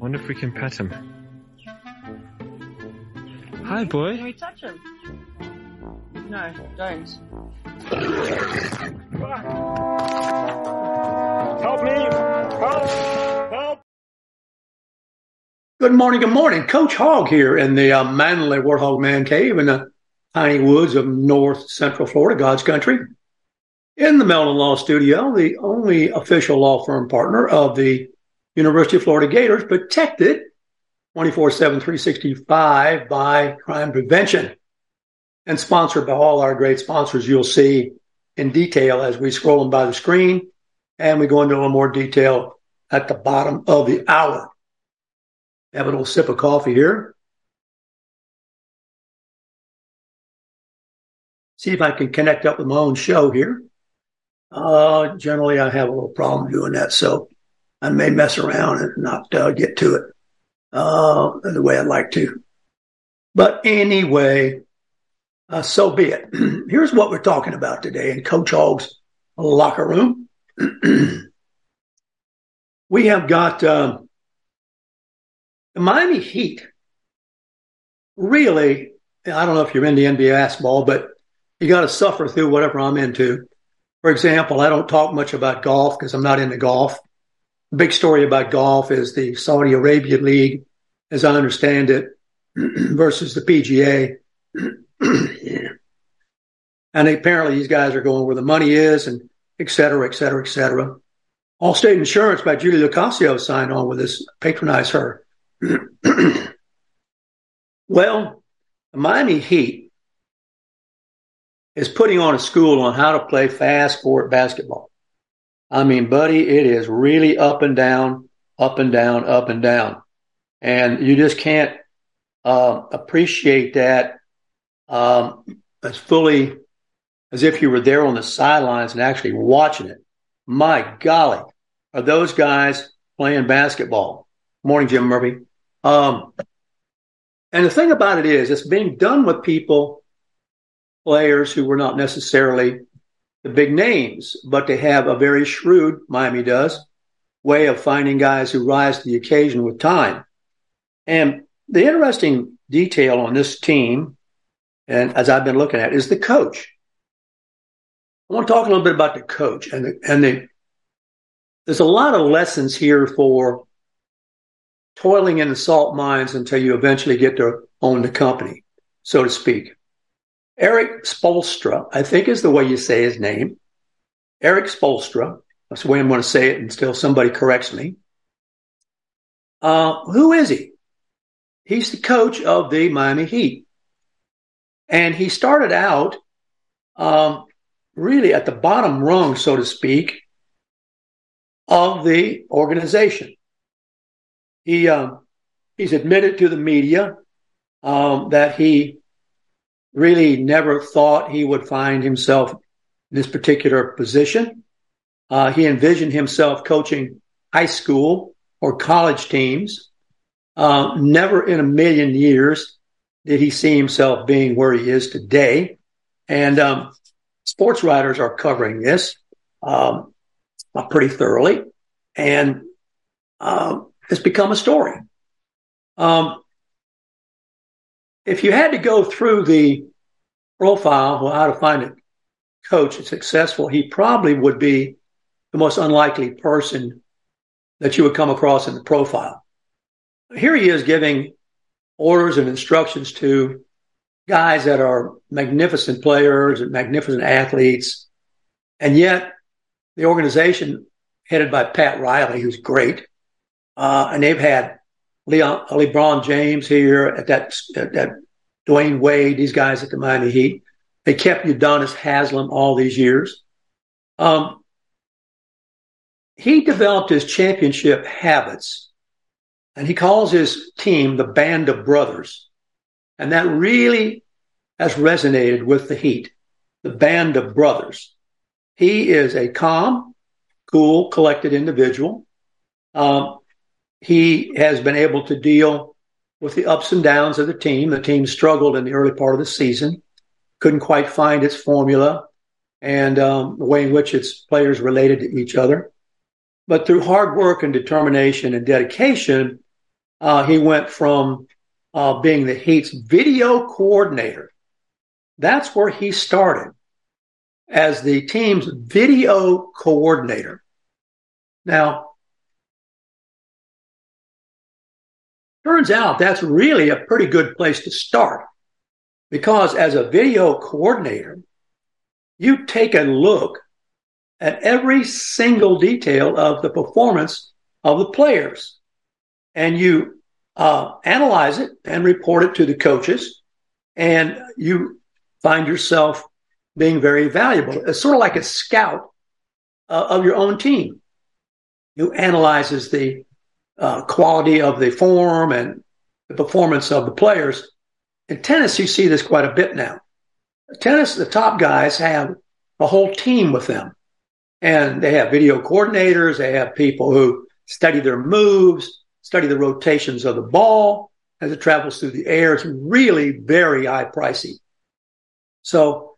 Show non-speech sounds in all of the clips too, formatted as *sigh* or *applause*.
Wonder if we can pet him. Hi, boy. Can we touch him? No, don't. Help me! Help! Help! Good morning, good morning. Coach Hogg here in the uh, Manly Warthog Man Cave in the tiny woods of north central Florida, God's country. In the Meldon Law Studio, the only official law firm partner of the University of Florida Gators, protected 24 7, 365 by crime prevention and sponsored by all our great sponsors you'll see in detail as we scroll them by the screen and we go into a little more detail at the bottom of the hour have a little sip of coffee here. See if I can connect up with my own show here. Uh, generally, I have a little problem doing that, so I may mess around and not uh, get to it uh, the way I'd like to. But anyway, uh, so be it. *clears throat* Here's what we're talking about today in Coach Hogg's locker room. *clears throat* we have got. Um, the Miami Heat really, I don't know if you're into NBA basketball, but you got to suffer through whatever I'm into. For example, I don't talk much about golf because I'm not into golf. Big story about golf is the Saudi Arabia League, as I understand it, *clears throat* versus the PGA. *clears throat* and apparently these guys are going where the money is and et cetera, et cetera, et cetera. Allstate Insurance by Julie Lucasio signed on with this, patronize her. *clears throat* well, the Miami Heat is putting on a school on how to play fast court basketball. I mean, buddy, it is really up and down, up and down, up and down. And you just can't uh, appreciate that um, as fully as if you were there on the sidelines and actually watching it. My golly, are those guys playing basketball? Morning, Jim Murphy. Um, and the thing about it is, it's being done with people, players who were not necessarily the big names, but they have a very shrewd, Miami does, way of finding guys who rise to the occasion with time. And the interesting detail on this team, and as I've been looking at, is the coach. I want to talk a little bit about the coach and the, and the, there's a lot of lessons here for toiling in the salt mines until you eventually get to own the company, so to speak. Eric Spoelstra, I think is the way you say his name. Eric Spoelstra. That's the way I'm going to say it until somebody corrects me. Uh, who is he? He's the coach of the Miami Heat. And he started out um, really at the bottom rung, so to speak, of the organization. He um, he's admitted to the media um, that he really never thought he would find himself in this particular position. Uh, he envisioned himself coaching high school or college teams. Uh, never in a million years did he see himself being where he is today. And um, sports writers are covering this um, pretty thoroughly. And um, it's become a story. Um, if you had to go through the profile of how to find a coach that's successful, he probably would be the most unlikely person that you would come across in the profile. Here he is giving orders and instructions to guys that are magnificent players and magnificent athletes. And yet the organization headed by Pat Riley, who's great, uh, and they've had Leon, LeBron James here at that, at that Dwyane Wade, these guys at the Miami Heat. They kept Udonis Haslem all these years. Um, he developed his championship habits And he calls his team the Band of Brothers. And that really has resonated with the Heat, the Band of Brothers. He is a calm, cool, collected individual. Um, he has been able to deal with the ups and downs of the team. The team struggled in the early part of the season, couldn't quite find its formula and um, the way in which its players related to each other. But through hard work and determination and dedication, uh, he went from uh, being the Heat's video coordinator. That's where he started as the team's video coordinator. Now, turns out that's really a pretty good place to start because as a video coordinator, you take a look at every single detail of the performance of the players and you uh, analyze it and report it to the coaches and you find yourself being very valuable. It's sort of like a scout uh, of your own team who analyzes the uh, quality of the form and the performance of the players. In tennis, you see this quite a bit now. Tennis, the top guys have a whole team with them. And they have video coordinators. They have people who study their moves, study the rotations of the ball as it travels through the air. It's really very high pricey. So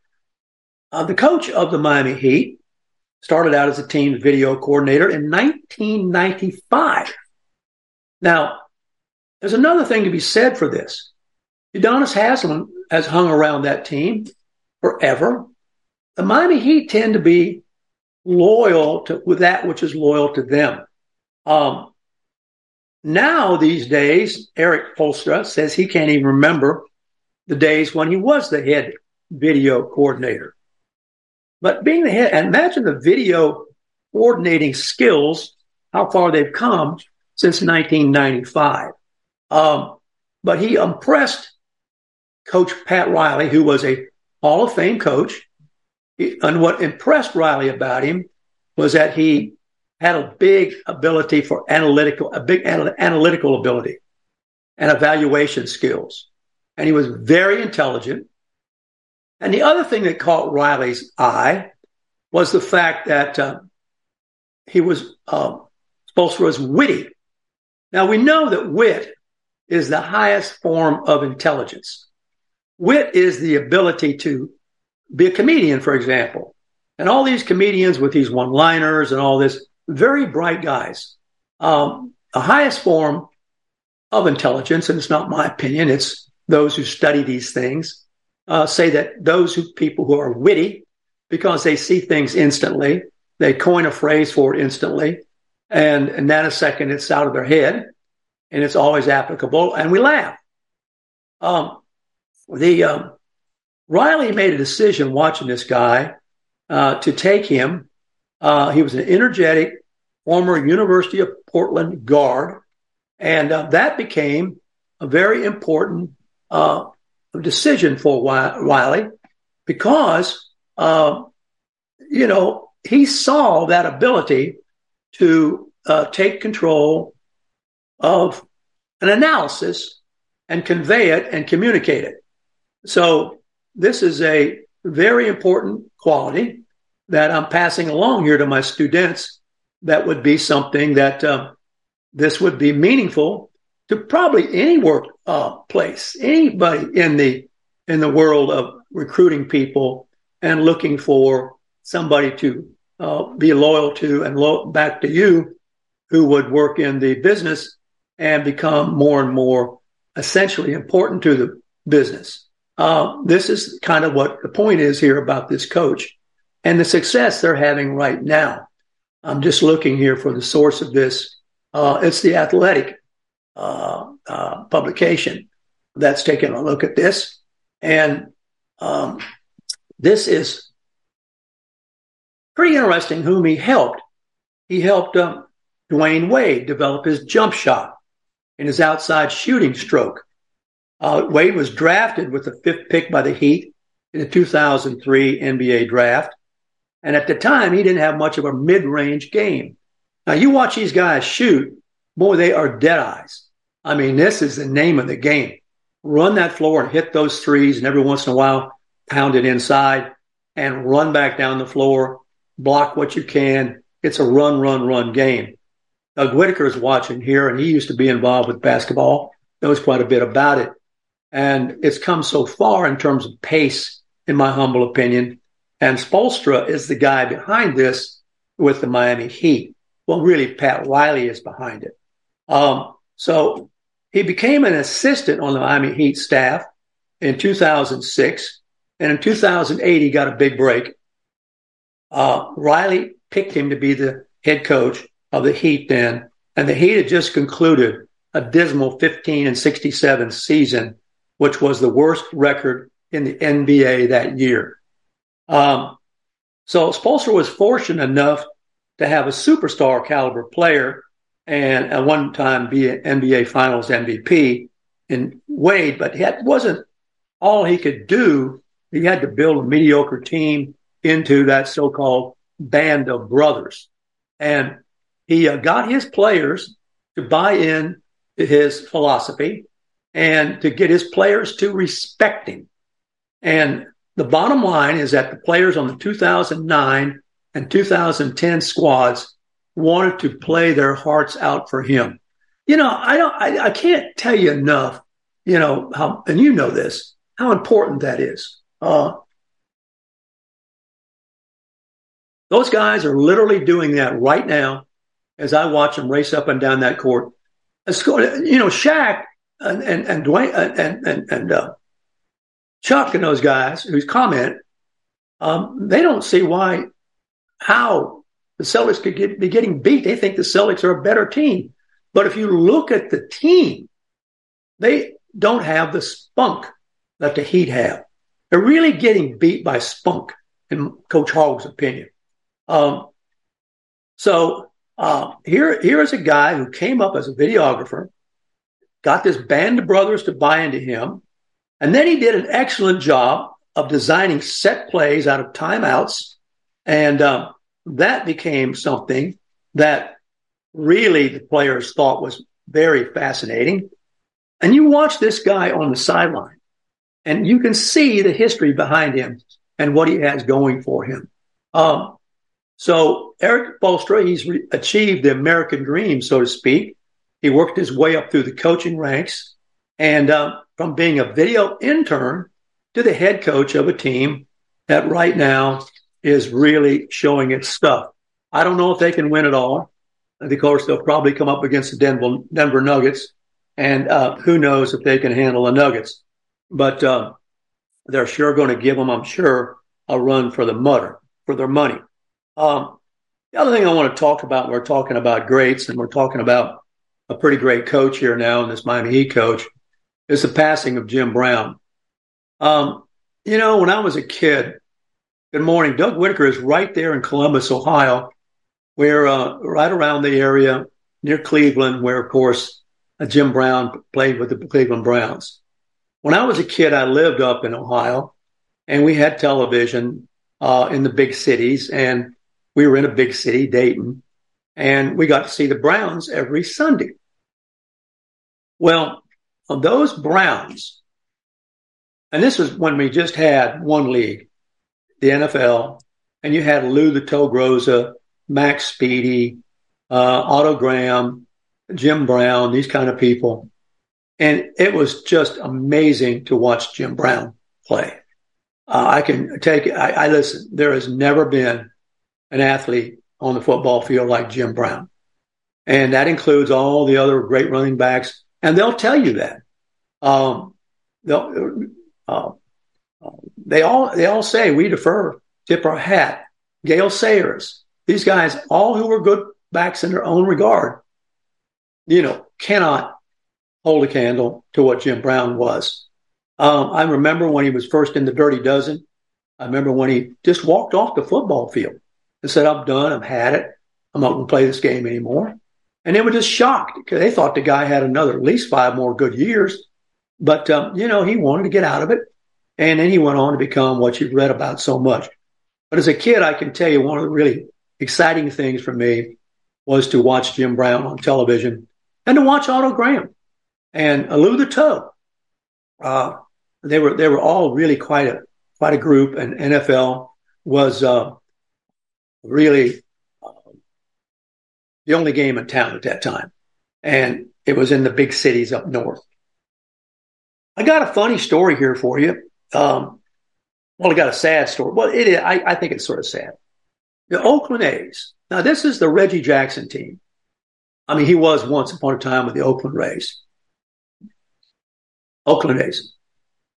uh, the coach of the Miami Heat started out as a team video coordinator in 1995. Now, there's another thing to be said for this. Udonis Haslem has hung around that team forever. The Miami Heat tend to be loyal to with that which is loyal to them. Um, now these days, Eric Spoelstra says he can't even remember the days when he was the head video coordinator. But being the head, and imagine the video coordinating skills, how far they've come since 1995. Um, but he impressed Coach Pat Riley, who was a Hall of Fame coach. And what impressed Riley about him was that he had a big ability for analytical, a big analytical ability and evaluation skills. And he was very intelligent. And the other thing that caught Riley's eye was the fact that uh, he was uh, Spoelstra was witty. Now we know that wit is the highest form of intelligence. Wit is the ability to be a comedian, for example. And all these comedians with these one liners and all this, very bright guys. Um, the highest form of intelligence, and it's not my opinion, it's those who study these things, uh, say that those who, people who are witty, because they see things instantly, they coin a phrase for it instantly, and in second, it's out of their head, and it's always applicable, and we laugh. Um, the um, Riley made a decision watching this guy uh, to take him. Uh, he was an energetic former University of Portland guard, and uh, that became a very important uh, decision for Riley because uh, you know he saw that ability to uh, take control of an analysis and convey it and communicate it. So this is a very important quality that I'm passing along here to my students. That would be something that uh, this would be meaningful to probably any workplace, uh, anybody in the in the world of recruiting people and looking for somebody to uh, be loyal to and lo- back to you, who would work in the business and become more and more essentially important to the business. Uh, this is kind of what the point is here about this coach and the success they're having right now. I'm just looking here for the source of this. Uh, it's the Athletic uh, uh publication that's taking a look at this. And um, this is pretty interesting whom he helped. He helped um, Dwyane Wade develop his jump shot and his outside shooting stroke. Uh, Wade was drafted with the fifth pick by the Heat in the 2003 NBA draft. And at the time, he didn't have much of a mid range game. Now, you watch these guys shoot, boy, they are dead eyes. I mean, this is the name of the game. Run that floor and hit those threes, and every once in a while, pound it inside and run back down the floor, block what you can. It's a run, run, run game. Doug Whitaker is watching here, and he used to be involved with basketball, knows quite a bit about it. And it's come so far in terms of pace, in my humble opinion. And Spoelstra is the guy behind this with the Miami Heat. Well, really, Pat Riley is behind it. Um, so he became an assistant on the Miami Heat staff in 2006. And in 2008, he got a big break. Uh, Riley picked him to be the head coach of the Heat then. And the Heat had just concluded a dismal 15 and 67 season, which was the worst record in the NBA that year. Um, so Spoelstra was fortunate enough to have a superstar caliber player and a one time be NBA Finals MVP in Wade, but that wasn't all he could do. He had to build a mediocre team into that so called band of brothers. And he uh, got his players to buy in to his philosophy and to get his players to respect him. And the bottom line is that the players on the 2009 and 2010 squads wanted to play their hearts out for him. You know, I don't, I, I can't tell you enough, you know, how, and you know this, how important that is. Uh, those guys are literally doing that right now as I watch them race up and down that court. You know, Shaq and, and, and Dwyane and, and, and, uh, Chuck and those guys whose comment, um, they don't see why, how the Celtics could get, be getting beat. They think the Celtics are a better team. But if you look at the team, they don't have the spunk that the Heat have. They're really getting beat by spunk, in Coach Hogg's opinion. Um, so uh, here, here is a guy who came up as a videographer, got this band of brothers to buy into him, and then he did an excellent job of designing set plays out of timeouts, and um, that became something that really the players thought was very fascinating. And you watch this guy on the sideline, and you can see the history behind him and what he has going for him. Um, so Eric Spoelstra, he's re- achieved the American dream, so to speak. He worked his way up through the coaching ranks, and uh, from being a video intern to the head coach of a team that right now is really showing its stuff. I don't know if they can win it all. Of course, they'll probably come up against the Denver, Denver Nuggets, and uh, who knows if they can handle the Nuggets. But uh, they're sure going to give them, I'm sure, a run for the mutter for their money. Um, the other thing I want to talk about, we're talking about greats, and we're talking about a pretty great coach here now, and this Miami Heat coach, is the passing of Jim Brown. Um, you know, when I was a kid, Good morning. Doug Whitaker is right there in Columbus, Ohio. We're uh, right around the area near Cleveland, where, of course, uh, Jim Brown played with the Cleveland Browns. When I was a kid, I lived up in Ohio, and we had television uh, in the big cities, and we were in a big city, Dayton, and we got to see the Browns every Sunday. Well, those Browns, and this was when we just had one league the NFL, and you had Lou the Toe Groza, Mac Speedie, uh, Otto Graham, Jim Brown, these kind of people. And it was just amazing to watch Jim Brown play. Uh, I can take I listen, there has never been an athlete on the football field like Jim Brown. And that includes all the other great running backs. And they'll tell you that. Um, they'll, uh, they all they all say we defer, tip our hat. Gale Sayers, these guys, all who were good backs in their own regard, you know, cannot hold a candle to what Jim Brown was. Um, I remember when he was first in the Dirty Dozen. I remember when he just walked off the football field and said, "I'm done. I've had it. I'm not going to play this game anymore." And they were just shocked because they thought the guy had another at least five more good years. But um, you know, he wanted to get out of it. And then he went on to become what you've read about so much. But as a kid, I can tell you one of the really exciting things for me was to watch Jim Brown on television and to watch Otto Graham and Lou the Toe. Uh, they were they were all really quite a quite a group, and NFL was uh, really uh, the only game in town at that time, and it was in the big cities up north. I got a funny story here for you. Um, well, I got a sad story. Well, it is, I, I think it's sort of sad. The Oakland A's. Now, this is the Reggie Jackson team. I mean, he was once upon a time with the Oakland Rays. Oakland A's.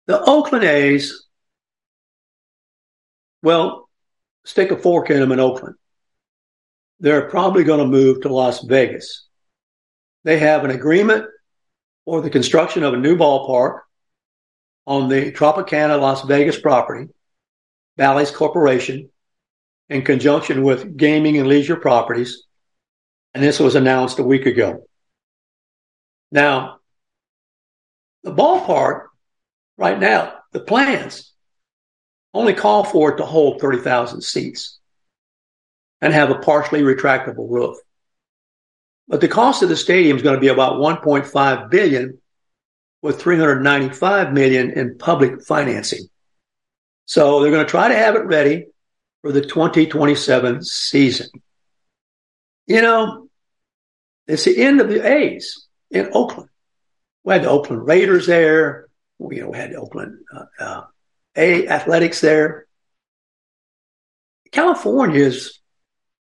The Oakland A's, well, stick a fork in them in Oakland. They're probably going to move to Las Vegas. They have an agreement for the construction of a new ballpark on the Tropicana Las Vegas property, Bally's Corporation, in conjunction with gaming and leisure properties. And this was announced a week ago. Now, the ballpark right now, the plans only call for it to hold 30,000 seats and have a partially retractable roof. But the cost of the stadium is going to be about 1.5 billion with 395 million in public financing. So they're going to try to have it ready for the 2027 season. You know, it's the end of the A's in Oakland. We had the Oakland Raiders there. We, you know, we had the Oakland uh, uh, A Athletics there. California has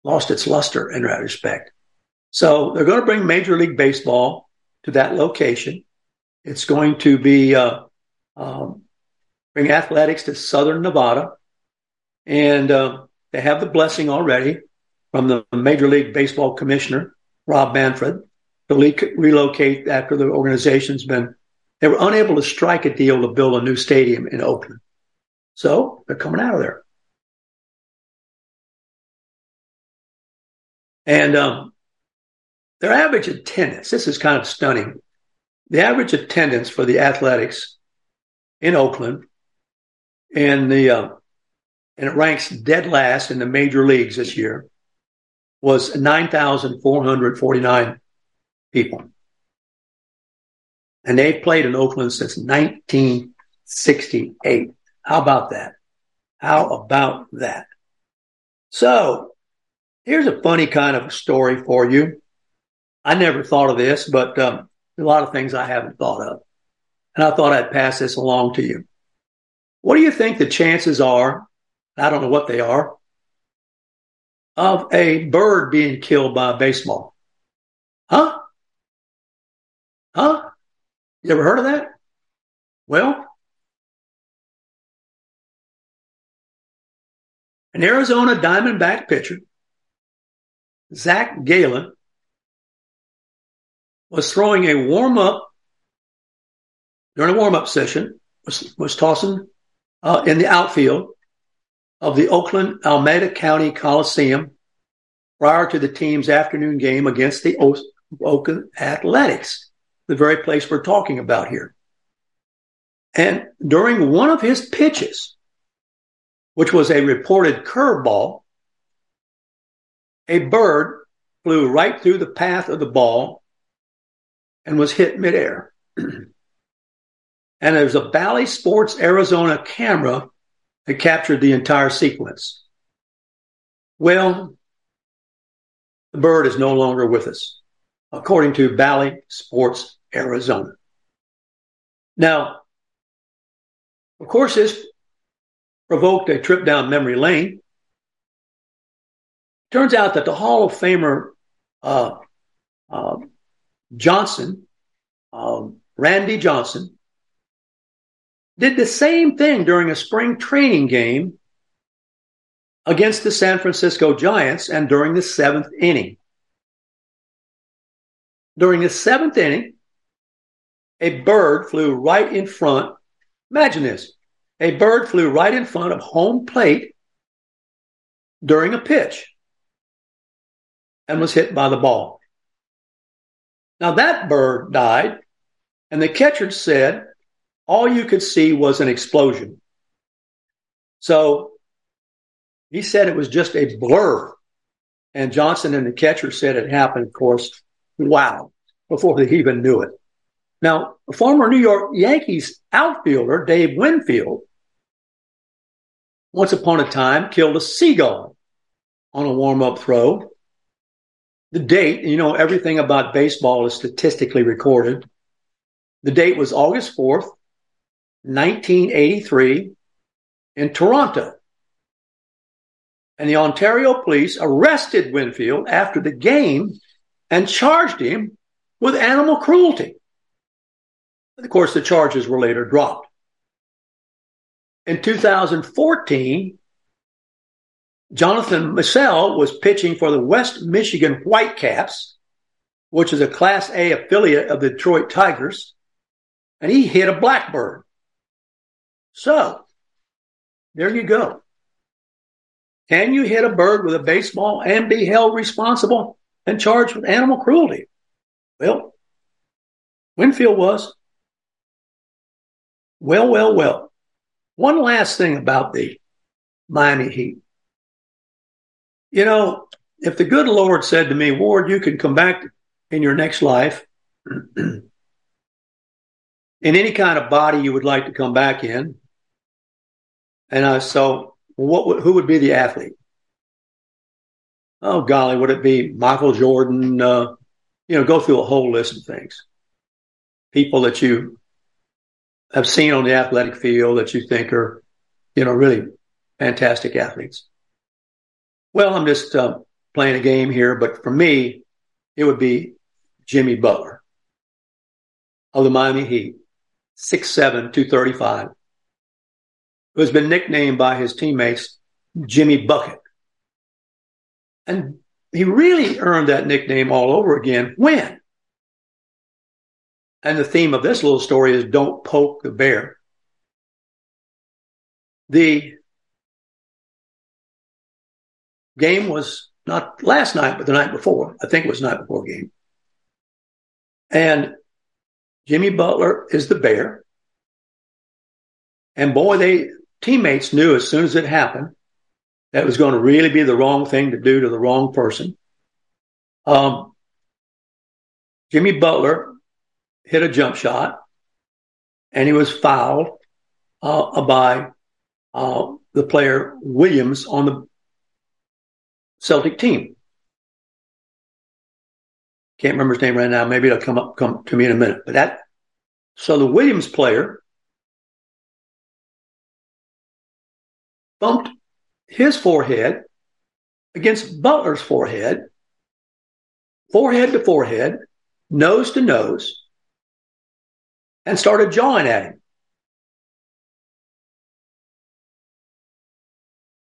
lost its luster in that respect. So they're going to bring Major League Baseball to that location. It's going to be uh, um, bring athletics to Southern Nevada, and uh, they have the blessing already from the Major League Baseball Commissioner Rob Manfred to le- relocate after the organization's been. They were unable to strike a deal to build a new stadium in Oakland, so they're coming out of there. And um, their average attendance, this is kind of stunning. The average attendance for the athletics in Oakland and the uh, and it ranks dead last in the major leagues this year was 9,449 people. And they've played in Oakland since 1968. How about that? How about that? So here's a funny kind of story for you. I never thought of this, but um, a lot of things I haven't thought of. And I thought I'd pass this along to you. What do you think the chances are? I don't know what they are of a bird being killed by a baseball. Huh? Huh? You ever heard of that? Well, an Arizona Diamondback pitcher, Zac Gallen, was throwing a warm up during a warm up session, was, was tossing uh, in the outfield of the Oakland Alameda County Coliseum prior to the team's afternoon game against the o- Oakland Athletics, the very place we're talking about here. And during one of his pitches, which was a reported curveball, a bird flew right through the path of the ball and was hit midair. *clears throat* and there's a Bally Sports Arizona camera that captured the entire sequence. Well, the bird is no longer with us, according to Bally Sports Arizona. Now, of course, this provoked a trip down memory lane. Turns out that the Hall of Famer uh, uh, Johnson, um, Randy Johnson, did the same thing during a spring training game against the San Francisco Giants and during the seventh inning. During the seventh inning, a bird flew right in front. Imagine this a bird flew right in front of home plate during a pitch and was hit by the ball. Now that bird died, and the catcher said all you could see was an explosion. So he said it was just a blur. And Johnson and the catcher said it happened, of course. Wow. before they even knew it. Now, former New York Yankees outfielder Dave Winfield, once upon a time, killed a seagull on a warm up throw. The date, you know, everything about baseball is statistically recorded. The date was August 4th, 1983, in Toronto. And the Ontario police arrested Winfield after the game and charged him with animal cruelty. Of course, the charges were later dropped. In 2014, Jonathan Meusel was pitching for the West Michigan Whitecaps, which is a Class A affiliate of the Detroit Tigers, and he hit a blackbird. So, there you go. Can you hit a bird with a baseball and be held responsible and charged with animal cruelty? Well, Winfield was. Well, well, well. One last thing about the Miami Heat. You know, if the good Lord said to me, Ward, you can come back in your next life *clears throat* in any kind of body you would like to come back in, and I so what who would be the athlete? Oh golly, would it be Michael Jordan? Uh, you know, go through a whole list of things. People that you have seen on the athletic field that you think are, you know, really fantastic athletes. Well, I'm just uh, playing a game here, but for me, it would be Jimmy Butler of the Miami Heat, 6'7, 235, who has been nicknamed by his teammates Jimmy Bucket. And he really earned that nickname all over again when and the theme of this little story is don't poke the bear. The game was not last night, but the night before. I think it was night before game. And Jimmy Butler is the bear. And boy, they teammates knew as soon as it happened that it was going to really be the wrong thing to do to the wrong person. Um, Jimmy Butler hit a jump shot, and he was fouled uh, by uh, the player Williams on the Celtic team. Can't remember his name right now. Maybe it'll come up come to me in a minute. But that so the Williams player bumped his forehead against Butler's forehead, forehead to forehead, nose to nose, and started jawing at him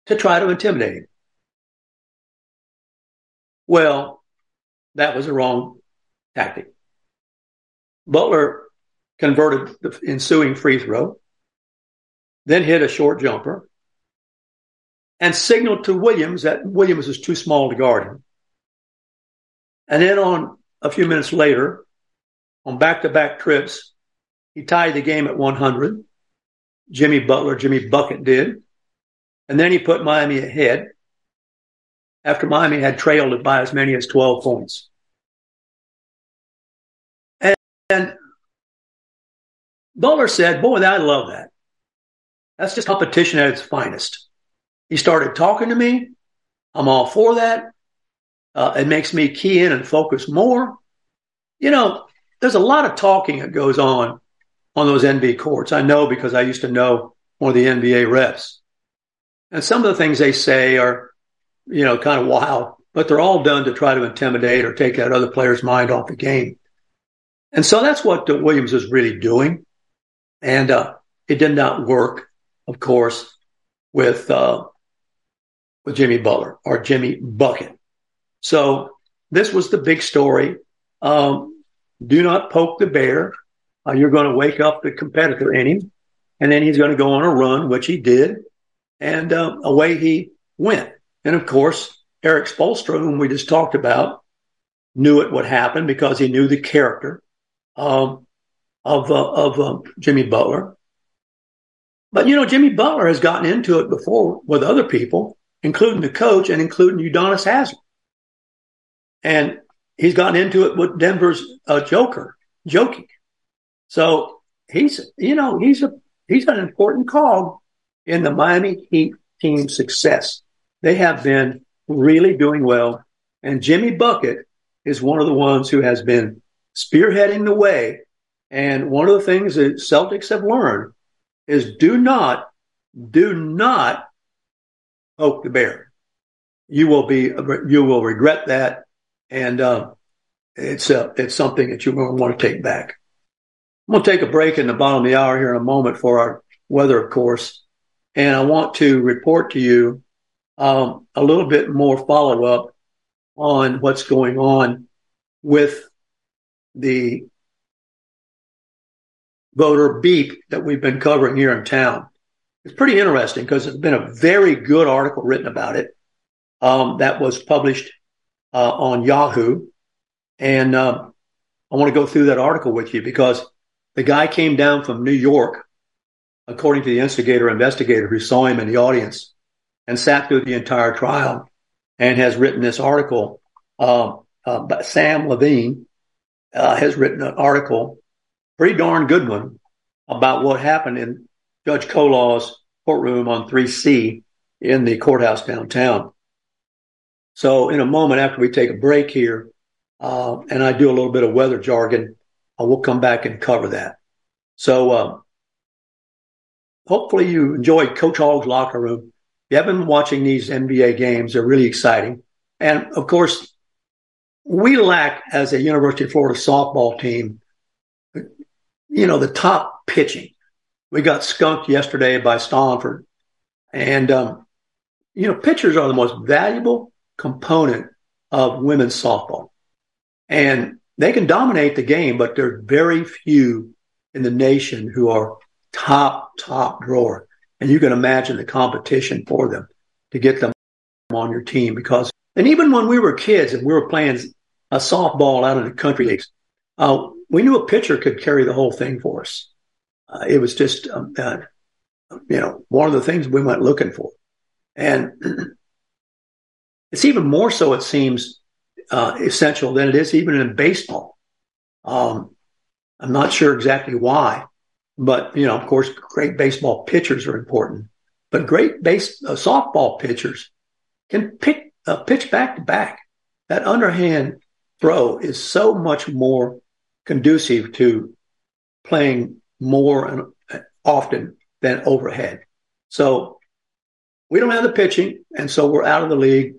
to try to intimidate him. Well, that was a wrong tactic. Butler converted the ensuing free throw, then hit a short jumper, and signaled to Williams that Williams was too small to guard him. And then on a few minutes later, on back to back trips, he tied the game at 100. Jimmy Butler, Jimmy Bucket did. And then he put Miami ahead after Miami had trailed it by as many as 12 points. And, and Butler said, Boy, I love that. That's just competition at its finest. He started talking to me. I'm all for that. Uh, it makes me key in and focus more. You know, there's a lot of talking that goes on on those NBA courts. I know because I used to know one of the NBA refs. And some of the things they say are, you know, kind of wild, but they're all done to try to intimidate or take that other player's mind off the game. And so that's what Williams is really doing. And uh, it did not work, of course, with uh, with Jimmy Butler or Jimmy Bucket. So this was the big story. Um, do not poke the bear. Uh, you're going to wake up the competitor in him, and then he's going to go on a run, which he did, and uh, away he went. And of course, Eric Spoelstra, whom we just talked about, knew it would happen because he knew the character um, of uh, of uh, Jimmy Butler. But you know, Jimmy Butler has gotten into it before with other people, including the coach and including Udonis Haslem. And he's gotten into it with Denver's uh, Joker, joking. So he's, you know, he's a he's an important cog in the Miami Heat team's success. They have been really doing well, and Jimmy Bucket is one of the ones who has been spearheading the way. And one of the things that Celtics have learned is do not, do not poke the bear. You will be, you will regret that. And, uh, it's, uh, it's something that you will want to take back. I'm going to take a break in the bottom of the hour here in a moment for our weather, of course. And I want to report to you, um, a little bit more follow up on what's going on with the voter beep that we've been covering here in town. It's pretty interesting because there's been a very good article written about it um, that was published uh, on Yahoo. And uh, I want to go through that article with you because the guy came down from New York, according to the instigator investigator who saw him in the audience and sat through the entire trial and has written this article. Uh, uh, Sam Levine uh, has written an article, pretty darn good one, about what happened in Judge Kolaw's courtroom on 3C in the courthouse downtown. So, in a moment after we take a break here, uh, and I do a little bit of weather jargon, I will come back and cover that. So, uh, hopefully, you enjoyed Coach Hog's locker room. If you have been watching these NBA games, they're really exciting. And of course, we lack as a University of Florida softball team, you know, the top pitching. We got skunked yesterday by Stallings. And, um, you know, pitchers are the most valuable component of women's softball. And they can dominate the game, but there are very few in the nation who are top, top drawer. And you can imagine the competition for them to get them on your team because, and even when we were kids and we were playing a softball out of the country leagues. Uh, we knew a pitcher could carry the whole thing for us. Uh, it was just, um, uh, you know, one of the things we went looking for. And *clears throat* it's even more so, it seems, uh, essential than it is even in baseball. Um, I'm not sure exactly why, but, you know, of course, great baseball pitchers are important, but great base uh, softball pitchers can pick, uh, pitch back to back. That underhand throw is so much more conducive to playing more and often than overhead. So we don't have the pitching, and so we're out of the league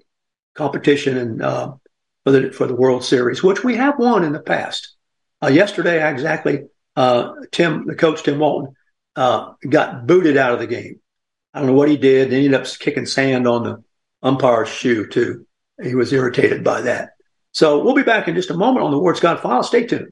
competition and uh, for the for the World Series, which we have won in the past. Uh, yesterday, exactly, uh, Tim, the coach Tim Walton, uh, got booted out of the game. I don't know what he did. He ended up kicking sand on the umpire's shoe too. He was irritated by that. So we'll be back in just a moment on the Ward Scott file. Stay tuned.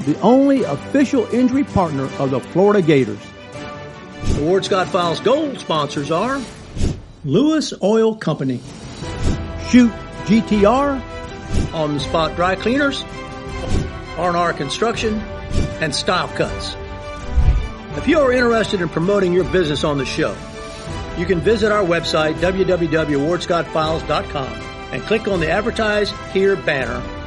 the only official injury partner of the Florida Gators. The Ward Scott Files Gold sponsors are Lewis Oil Company, Shoot GTR, On the Spot Dry Cleaners, R&R Construction, and Style Cuts. If you are interested in promoting your business on the show, you can visit our website, www.wardscottfiles.com and click on the Advertise Here banner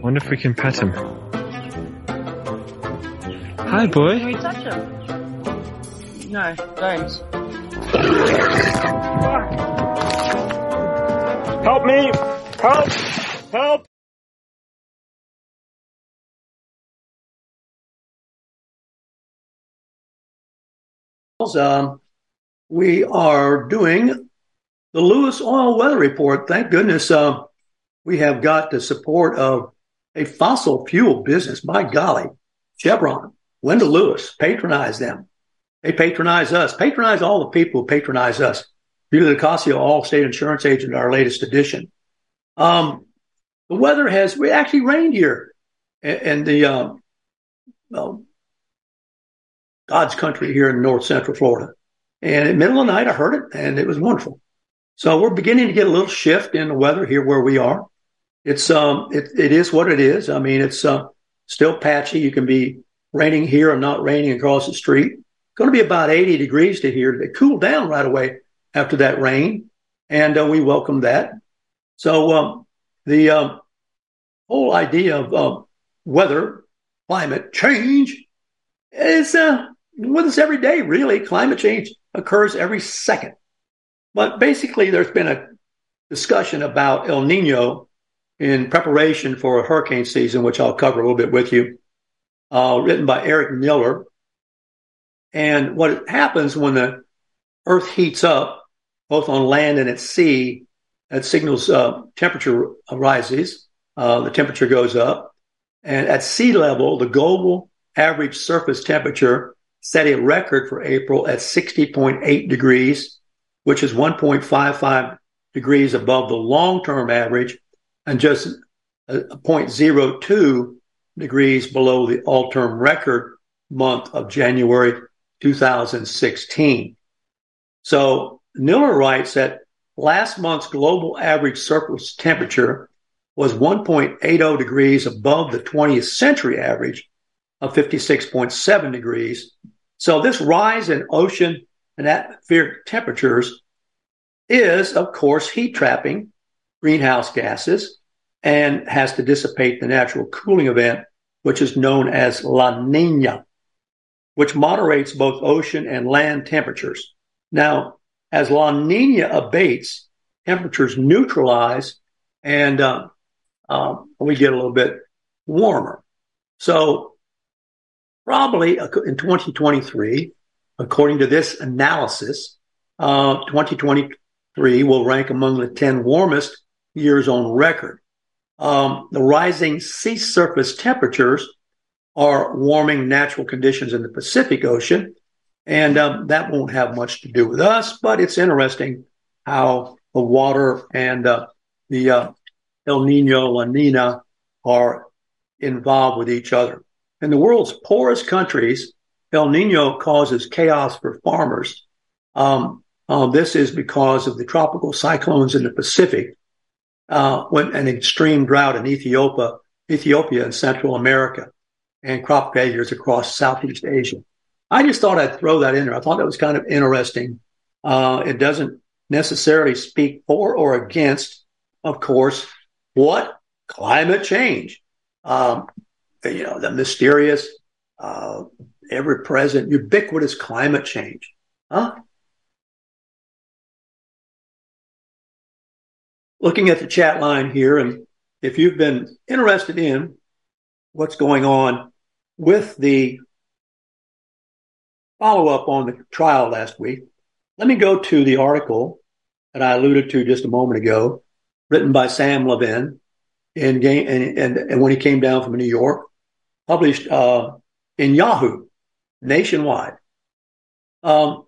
Wonder if we can pet him. Hi, boy. Can we touch him? No, don't. Help me! Help! Help! Um, we are doing the Lewis Oil Weather Report. Thank goodness uh, we have got the support of a fossil fuel business. By golly, Chevron, Wendell Lewis, patronize them. They patronize us, patronize all the people who patronize us. Julie Lucasio, Allstate Insurance Agent, our latest edition. Um, the weather has we actually rained here in the um, well, God's country here in north central Florida. And in the middle of the night, I heard it and it was wonderful. So we're beginning to get a little shift in the weather here where we are. It's, um, it, it is what it is. I mean, it's, uh, still patchy. You can be raining here and not raining across the street. It's going to be about 80 degrees to here. It cooled down right away after that rain. And uh, we welcome that. So, um, the, um, whole idea of, uh, weather, climate change is, uh, with us every day, really. Climate change occurs every second. But basically, there's been a discussion about El Nino in preparation for a hurricane season, which I'll cover a little bit with you, uh, written by Eric Miller. And what happens when the earth heats up, both on land and at sea, that signals uh, temperature rises, uh, the temperature goes up. And at sea level, the global average surface temperature set a record for April at 60.8 degrees, which is 1.55 degrees above the long-term average and just uh, 0.02 degrees below the all-term record month of January 2016. So Miller writes that last month's global average surface temperature was 1.80 degrees above the 20th century average of 56.7 degrees. So this rise in ocean and atmospheric temperatures is, of course, heat trapping greenhouse gases and has to dissipate the natural cooling event, which is known as La Nina, which moderates both ocean and land temperatures. Now, as La Nina abates, temperatures neutralize and uh, uh, we get a little bit warmer. So probably in 2023, according to this analysis, uh, 2023 will rank among the 10 warmest years on record. Um, the rising sea surface temperatures are warming natural conditions in the Pacific Ocean, and um, that won't have much to do with us, but it's interesting how the water and uh, the uh, El Nino, La Nina are involved with each other. In the world's poorest countries, El Nino causes chaos for farmers. Um, uh, this is because of the tropical cyclones in the Pacific, uh, when an extreme drought in Ethiopia, Ethiopia and Central America, and crop failures across Southeast Asia. I just thought I'd throw that in there. I thought that was kind of interesting. Uh, it doesn't necessarily speak for or against, of course, what climate change. Um, you know, the mysterious, uh, ever present, ubiquitous climate change. Huh? Looking at the chat line here, and if you've been interested in what's going on with the follow up on the trial last week, let me go to the article that I alluded to just a moment ago, written by Sam Levin, in and when he came down from New York, published uh, in Yahoo nationwide. Um,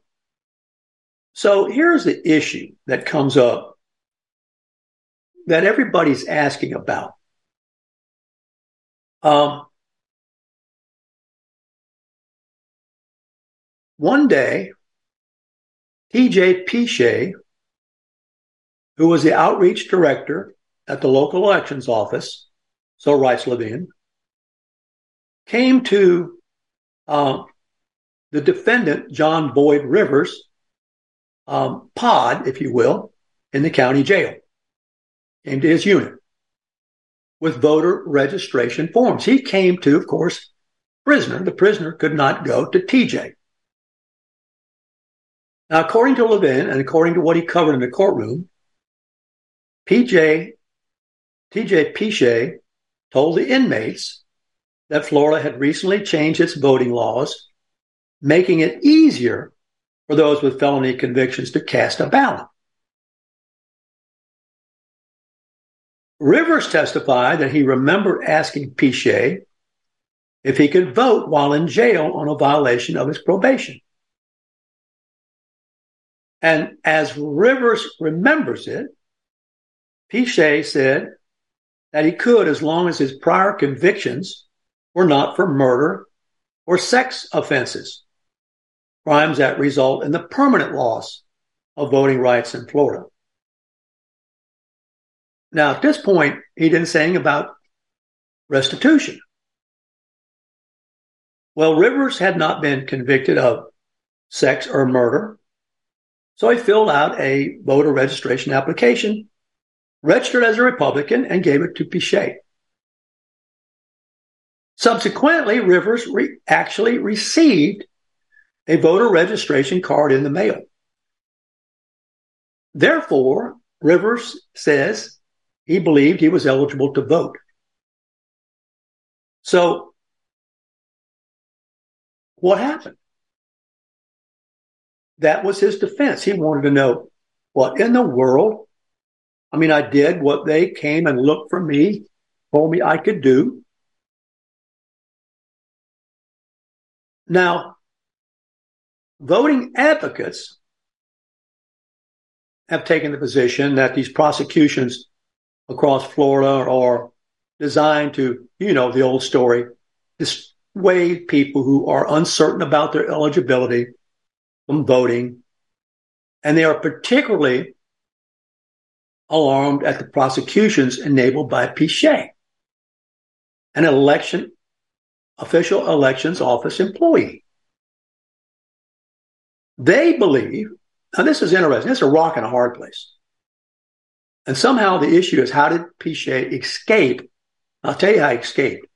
so here's the issue that comes up that everybody's asking about. Um, one day, TJ Piche, who was the outreach director at the local elections office, so writes Levine, came to uh, the defendant, John Boyd Rivers, um, pod, if you will, in the county jail. Came to his unit with voter registration forms. He came to, of course, prisoner. The prisoner could not go to TJ. Now, according to Levin and according to what he covered in the courtroom, PJ, TJ Piche told the inmates that Florida had recently changed its voting laws, making it easier for those with felony convictions to cast a ballot. Rivers testified that he remembered asking Piche if he could vote while in jail on a violation of his probation. And as Rivers remembers it, Piche said that he could as long as his prior convictions were not for murder or sex offenses crimes that result in the permanent loss of voting rights in Florida. Now, at this point, he didn't say anything about restitution. Well, Rivers had not been convicted of sex or murder, so he filled out a voter registration application, registered as a Republican, and gave it to Pichet. Subsequently, Rivers re- actually received a voter registration card in the mail. Therefore, Rivers says he believed he was eligible to vote. So, what happened? That was his defense. He wanted to know what in the world. I mean, I did what they came and looked for me, told me I could do. Now, voting advocates have taken the position that these prosecutions across Florida are designed to, you know, the old story, dissuade people who are uncertain about their eligibility from voting. And they are particularly alarmed at the prosecutions enabled by Pichet, an election, official elections office employee. They believe, now this is interesting, it's a rock and a hard place. And somehow the issue is how did Pichet escape? I'll tell you how he escaped.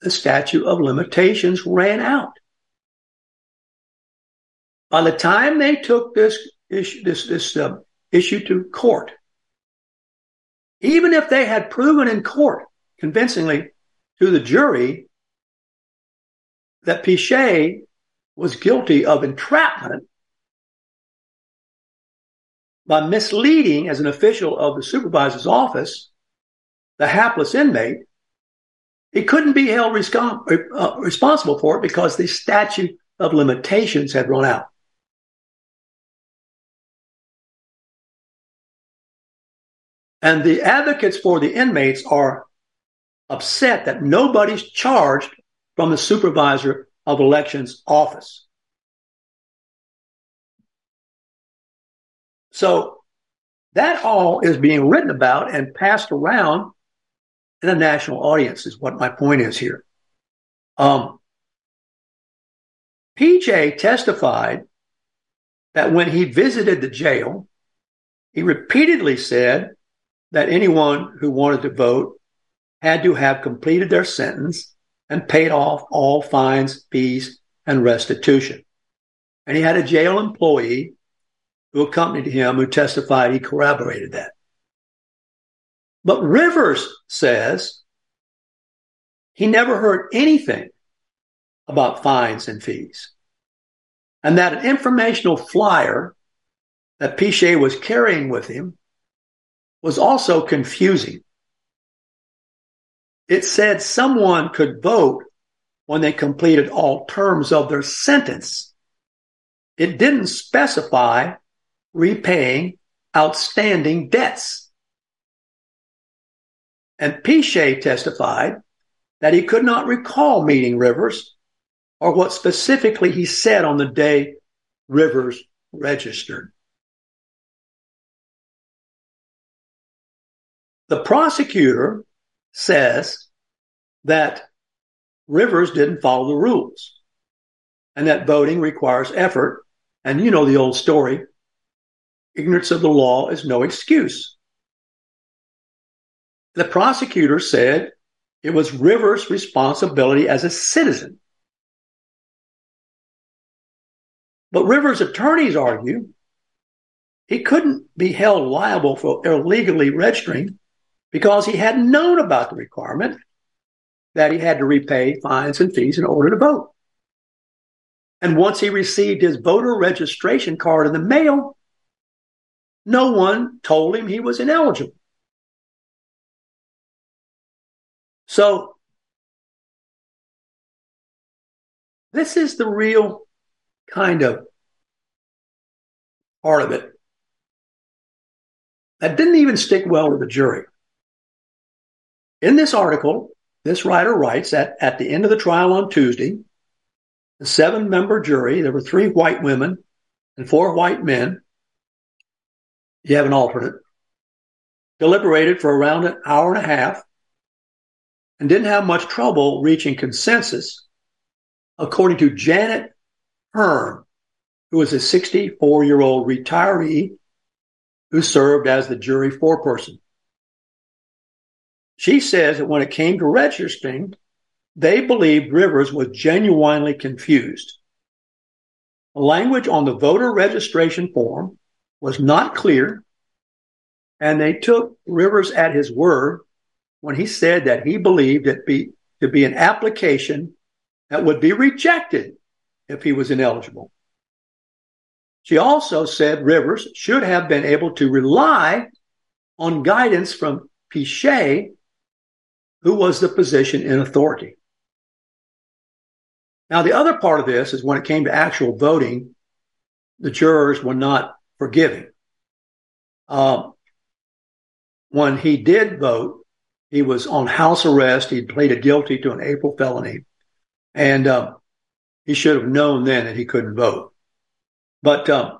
The statute of limitations ran out. By the time they took this issue, this, this uh, issue to court, even if they had proven in court convincingly to the jury that Pichet was guilty of entrapment by misleading as an official of the supervisor's office the hapless inmate, he couldn't be held uh, responsible for it because the statute of limitations had run out. And the advocates for the inmates are upset that nobody's charged from the supervisor of Elections office. So that all is being written about and passed around in a national audience, is what my point is here. Um, PJ testified that when he visited the jail, he repeatedly said that anyone who wanted to vote had to have completed their sentence and paid off all fines, fees, and restitution. And he had a jail employee who accompanied him who testified he corroborated that. But Rivers says he never heard anything about fines and fees. And that an informational flyer that Piche was carrying with him was also confusing it said someone could vote when they completed all terms of their sentence. It didn't specify repaying outstanding debts. And Piche testified that he could not recall meeting Rivers or what specifically he said on the day Rivers registered. The prosecutor says that Rivers didn't follow the rules and that voting requires effort. And you know the old story ignorance of the law is no excuse. The prosecutor said it was Rivers' responsibility as a citizen. But Rivers' attorneys argue he couldn't be held liable for illegally registering because he hadn't known about the requirement that he had to repay fines and fees in order to vote. And once he received his voter registration card in the mail, no one told him he was ineligible. So, this is the real kind of part of it that didn't even stick well with the jury. In this article, this writer writes that at the end of the trial on Tuesday, the seven member jury, there were three white women and four white men. You have an alternate. Deliberated for around an hour and a half and didn't have much trouble reaching consensus, according to Janet Hearn, who is a 64 year old retiree who served as the jury foreperson. She says that when it came to registering, they believed Rivers was genuinely confused. Language on the voter registration form was not clear, and they took Rivers at his word when he said that he believed it be, to be an application that would be rejected if he was ineligible. She also said Rivers should have been able to rely on guidance from Piche who was the position in authority. Now, the other part of this is when it came to actual voting, the jurors were not forgiving. Um, when he did vote, he was on house arrest. He pleaded guilty to an April felony, and uh, he should have known then that he couldn't vote. But um,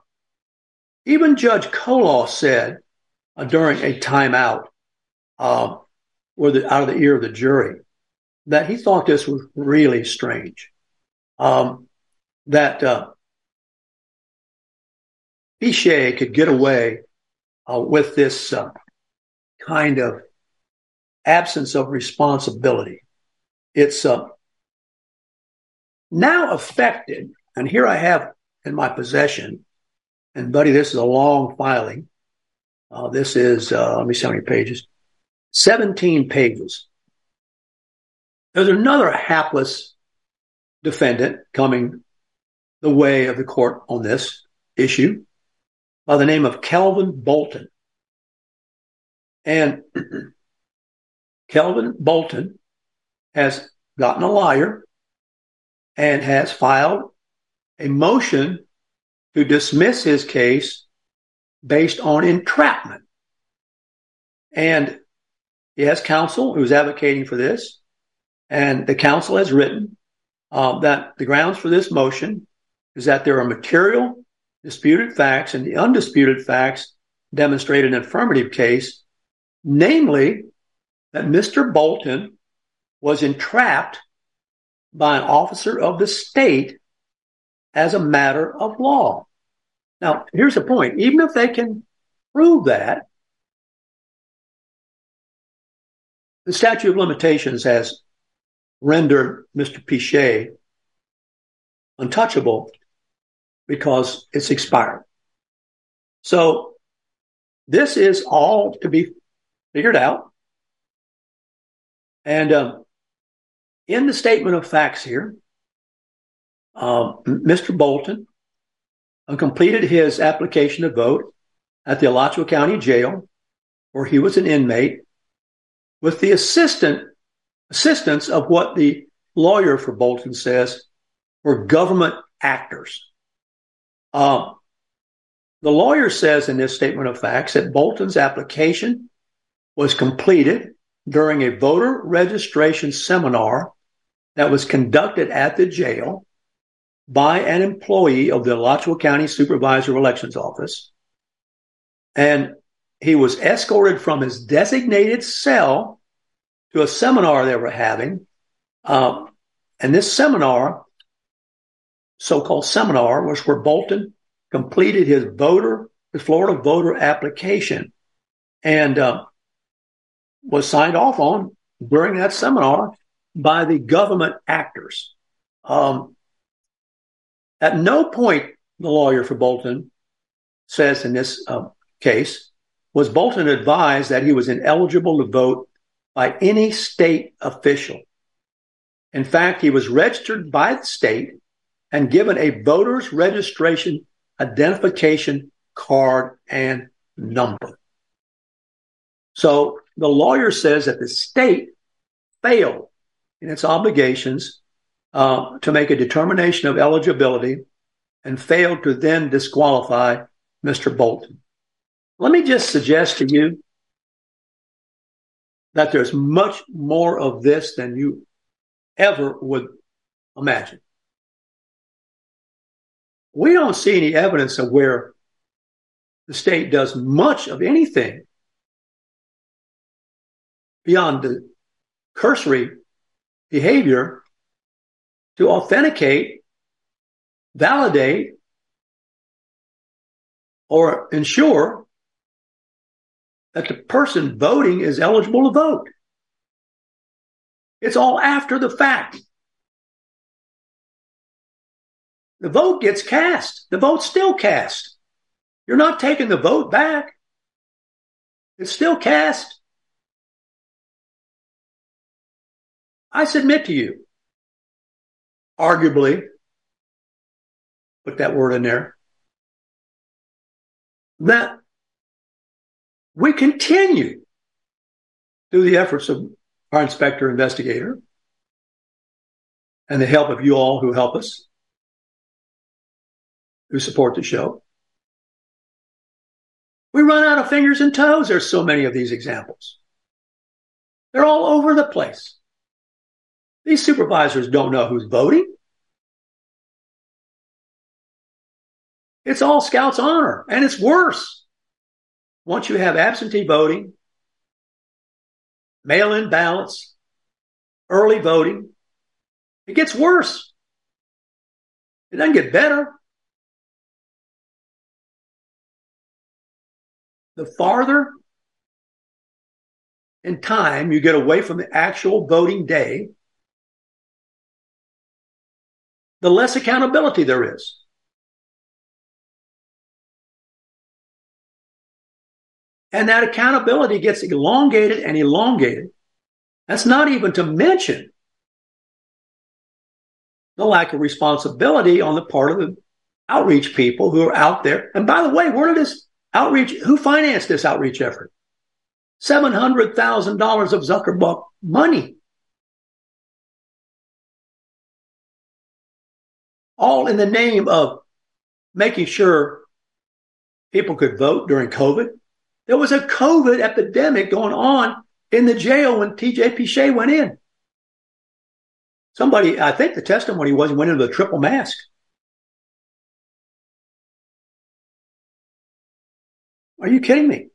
even Judge Koloff said uh, during a timeout, uh, or the, out of the ear of the jury that he thought this was really strange. Um, that uh, Piche could get away uh, with this uh, kind of absence of responsibility. It's uh, now affected, and here I have in my possession, and buddy, this is a long filing. Uh, this is, uh, let me see how many pages. 17 pages. There's another hapless defendant coming the way of the court on this issue by the name of Kelvin Bolton. And *clears throat* Kelvin Bolton has gotten a lawyer and has filed a motion to dismiss his case based on entrapment. And he has counsel who's advocating for this, and the counsel has written uh, that the grounds for this motion is that there are material disputed facts, and the undisputed facts demonstrate an affirmative case, namely that Mr. Bolton was entrapped by an officer of the state as a matter of law. Now, here's the point. Even if they can prove that, the statute of limitations has rendered Mr. Pichet untouchable because it's expired. So this is all to be figured out. And um, in the statement of facts here, um, Mr. Bolton completed his application to vote at the Alachua County Jail, where he was an inmate with the assistant assistance of what the lawyer for Bolton says were government actors. Um, the lawyer says in this statement of facts that Bolton's application was completed during a voter registration seminar that was conducted at the jail by an employee of the Alachua County Supervisor Elections Office. And he was escorted from his designated cell to a seminar they were having. Um, and this seminar, so called seminar, was where Bolton completed his voter, his Florida voter application and uh, was signed off on during that seminar by the government actors. Um, at no point, the lawyer for Bolton says in this uh, case, was Bolton advised that he was ineligible to vote by any state official. In fact, he was registered by the state and given a voter's registration identification card and number. So the lawyer says that the state failed in its obligations uh, to make a determination of eligibility and failed to then disqualify Mr. Bolton. Let me just suggest to you that there's much more of this than you ever would imagine. We don't see any evidence of where the state does much of anything beyond the cursory behavior to authenticate, validate, or ensure that the person voting is eligible to vote. It's all after the fact. The vote gets cast. The vote's still cast. You're not taking the vote back. It's still cast. I submit to you, arguably, put that word in there, that we continue through the efforts of our inspector investigator and the help of you all who help us, who support the show. We run out of fingers and toes. There's so many of these examples. They're all over the place. These supervisors don't know who's voting. It's all scouts honor and it's worse. Once you have absentee voting, mail in ballots, early voting, it gets worse. It doesn't get better. The farther in time you get away from the actual voting day, the less accountability there is. And that accountability gets elongated and elongated. That's not even to mention the lack of responsibility on the part of the outreach people who are out there. And by the way, where did this outreach, who financed this outreach effort? $700,000 of Zuckerbuck money. all in the name of making sure people could vote during COVID. There was a COVID epidemic going on in the jail when TJ Pichet went in. Somebody, I think the testimony was he went into the triple mask. Are you kidding me?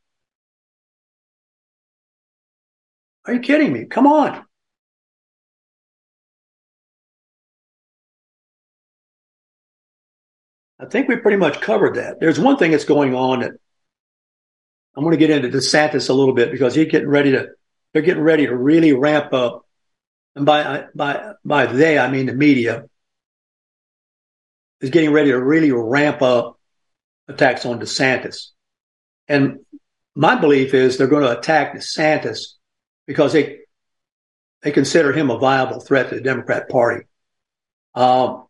Are you kidding me? Come on. I think we pretty much covered that. There's one thing that's going on that I'm going to get into DeSantis a little bit because he's getting ready to, they're getting ready to really ramp up. And by, by, by they, I mean the media is getting ready to really ramp up attacks on DeSantis. And my belief is they're going to attack DeSantis because they, they consider him a viable threat to the Democrat Party. Um,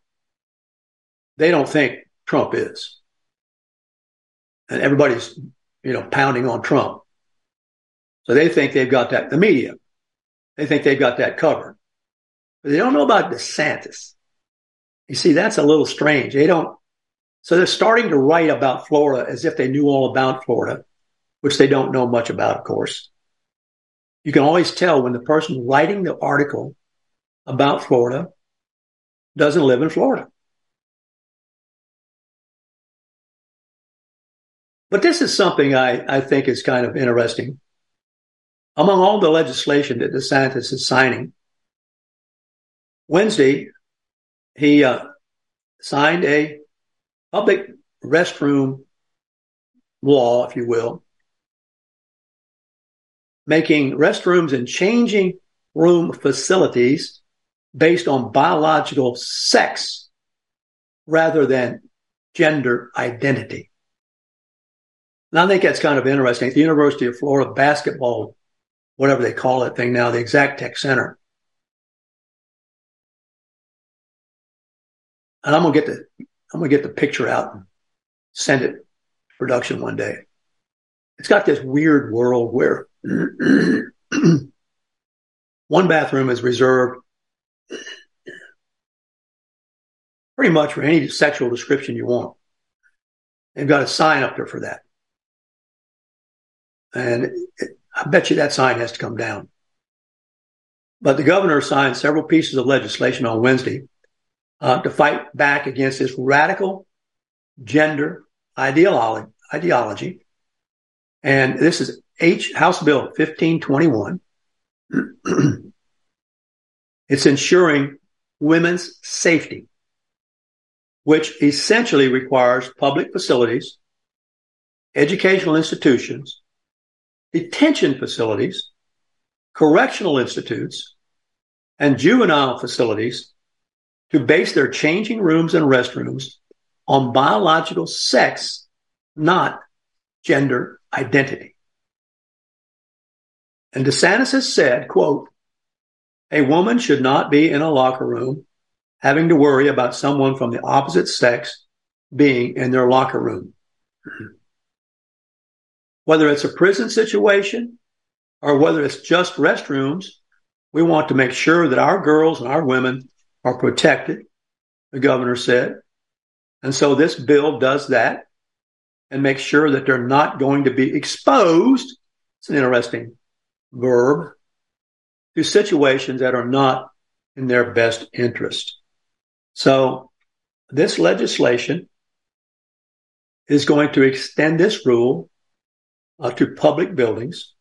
they don't think Trump is. And everybody's, you know, pounding on Trump. So they think they've got that, the media, they think they've got that covered. But they don't know about DeSantis. You see, that's a little strange. They don't. So they're starting to write about Florida as if they knew all about Florida, which they don't know much about, of course. You can always tell when the person writing the article about Florida doesn't live in Florida. But this is something I, I think is kind of interesting. Among all the legislation that DeSantis is signing, Wednesday, he uh, signed a public restroom law, if you will, making restrooms and changing room facilities based on biological sex rather than gender identity. And I think that's kind of interesting. At the University of Florida basketball, whatever they call it thing now, the Exactech Center. And I'm gonna get the I'm gonna get the picture out and send it to production one day. It's got this weird world where *clears throat* one bathroom is reserved pretty much for any sexual description you want. They've got a sign up there for that. And it, I bet you that sign has to come down. But the governor signed several pieces of legislation on Wednesday uh, to fight back against this radical gender ideology. ideology. And this is H House Bill 1521. *clears throat* it's ensuring women's safety, which essentially requires public facilities, educational institutions, detention facilities, correctional institutes, and juvenile facilities to base their changing rooms and restrooms on biological sex, not gender identity. And DeSantis has said, quote, a woman should not be in a locker room having to worry about someone from the opposite sex being in their locker room. Whether it's a prison situation or whether it's just restrooms, we want to make sure that our girls and our women are protected, the governor said. And so this bill does that and makes sure that they're not going to be exposed. It's an interesting verb to situations that are not in their best interest. So this legislation is going to extend this rule uh, to public buildings,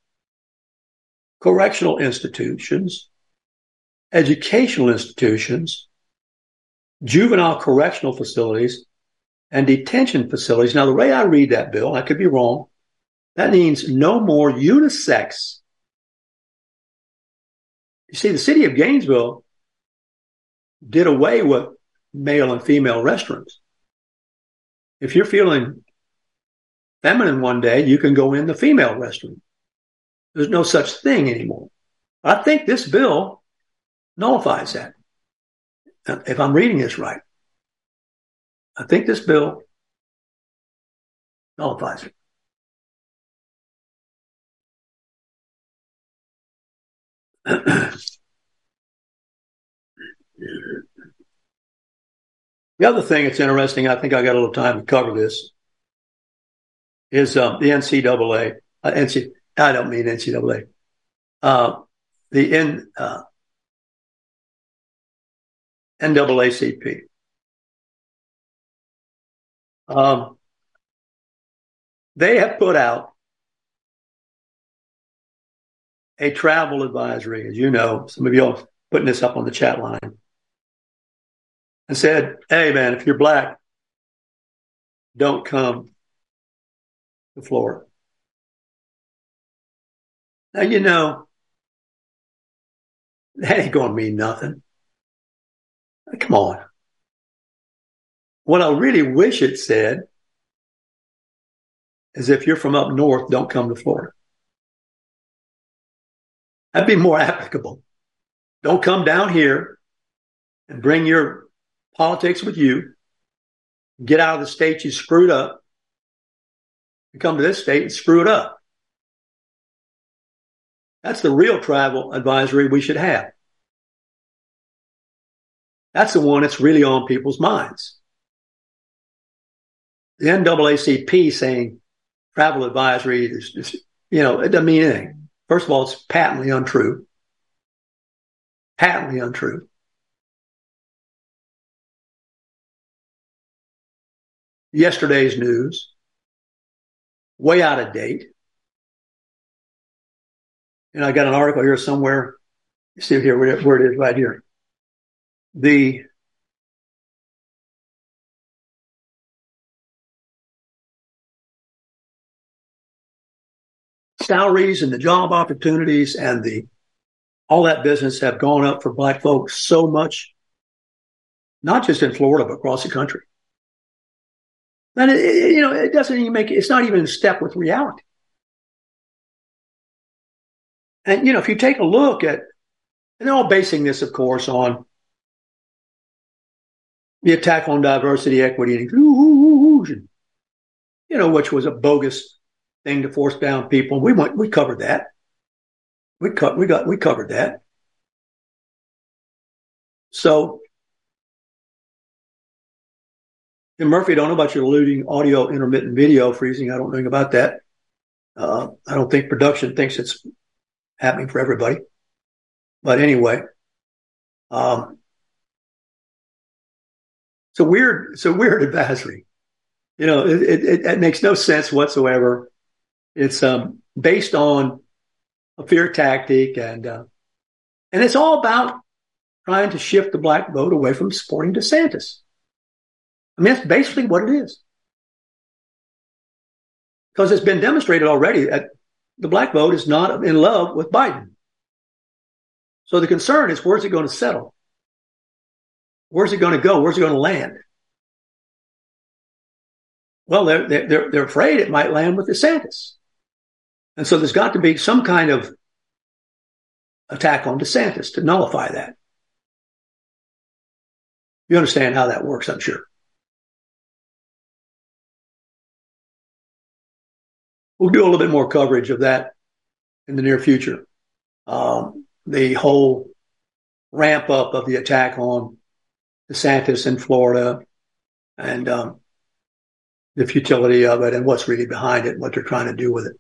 correctional institutions, educational institutions, juvenile correctional facilities, and detention facilities. Now, the way I read that bill, I could be wrong, that means no more unisex. You see, the city of Gainesville did away with male and female restrooms. If you're feeling feminine one day, you can go in the female restroom. There's no such thing anymore. I think this bill nullifies that. If I'm reading this right, I think this bill nullifies it. *clears throat* the other thing that's interesting, I think I got a little time to cover this, is um, the NCAA. Uh, NC, I don't mean NCAA. Uh, the N, uh, NAACP. Um, they have put out a travel advisory, as you know. Some of are putting this up on the chat line and said, Hey, man, if you're black, don't come to Florida. Now, you know, that ain't going to mean nothing. Come on. What I really wish it said is if you're from up north, don't come to Florida. That'd be more applicable. Don't come down here and bring your politics with you. Get out of the state you screwed up. Come to this state and screw it up. That's the real travel advisory we should have. That's the one that's really on people's minds. The NAACP saying travel advisory is, is you know, it doesn't mean anything. First of all, it's patently untrue. Patently untrue. Yesterday's news, way out of date. And I got an article here somewhere. See here where it, where it is right here. The salaries and the job opportunities and the all that business have gone up for black folks so much, not just in Florida, but across the country. And it, it, you know, it doesn't even make it's not even in step with reality. And you know, if you take a look at, and they're all basing this, of course, on the attack on diversity, equity, and inclusion, you know, which was a bogus thing to force down people. We went, we covered that. We cut, we got, we covered that. So, and Murphy, I don't know about your looting audio intermittent video freezing. I don't know about that. Uh, I don't think production thinks it's happening for everybody. But anyway, um, it's a weird, it's a weird advisory. You know, it, it, it makes no sense whatsoever. It's um, based on a fear tactic, and uh, and it's all about trying to shift the black vote away from supporting DeSantis. I mean, that's basically what it is. Because it's been demonstrated already that the black vote is not in love with Biden. So the concern is where's it going to settle? Where's it going to go? Where's it going to land? Well, they're, they're, they're afraid it might land with DeSantis. And so there's got to be some kind of attack on DeSantis to nullify that. You understand how that works, I'm sure. We'll do a little bit more coverage of that in the near future. Um, the whole ramp up of the attack on DeSantis in Florida and um, the futility of it and what's really behind it and what they're trying to do with it.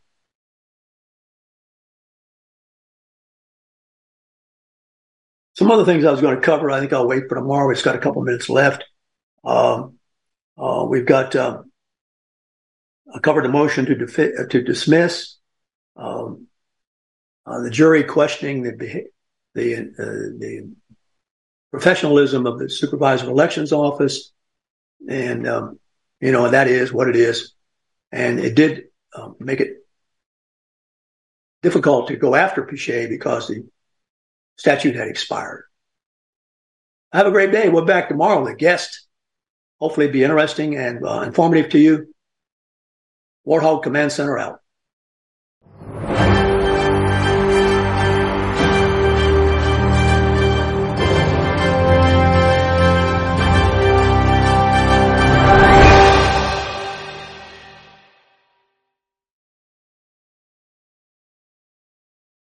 Some other things I was going to cover, I think I'll wait for tomorrow. It's got a couple minutes left. Um, uh, we've got uh, covered the motion to, defi- uh, to dismiss. Um, uh, the jury questioning the the uh, the professionalism of the supervisor of elections office, and um, you know that is what it is, and it did um, make it difficult to go after Piche because the statute had expired. Have a great day. We're back tomorrow a guest. Hopefully, be interesting and uh, informative to you. Warthog Command Center out.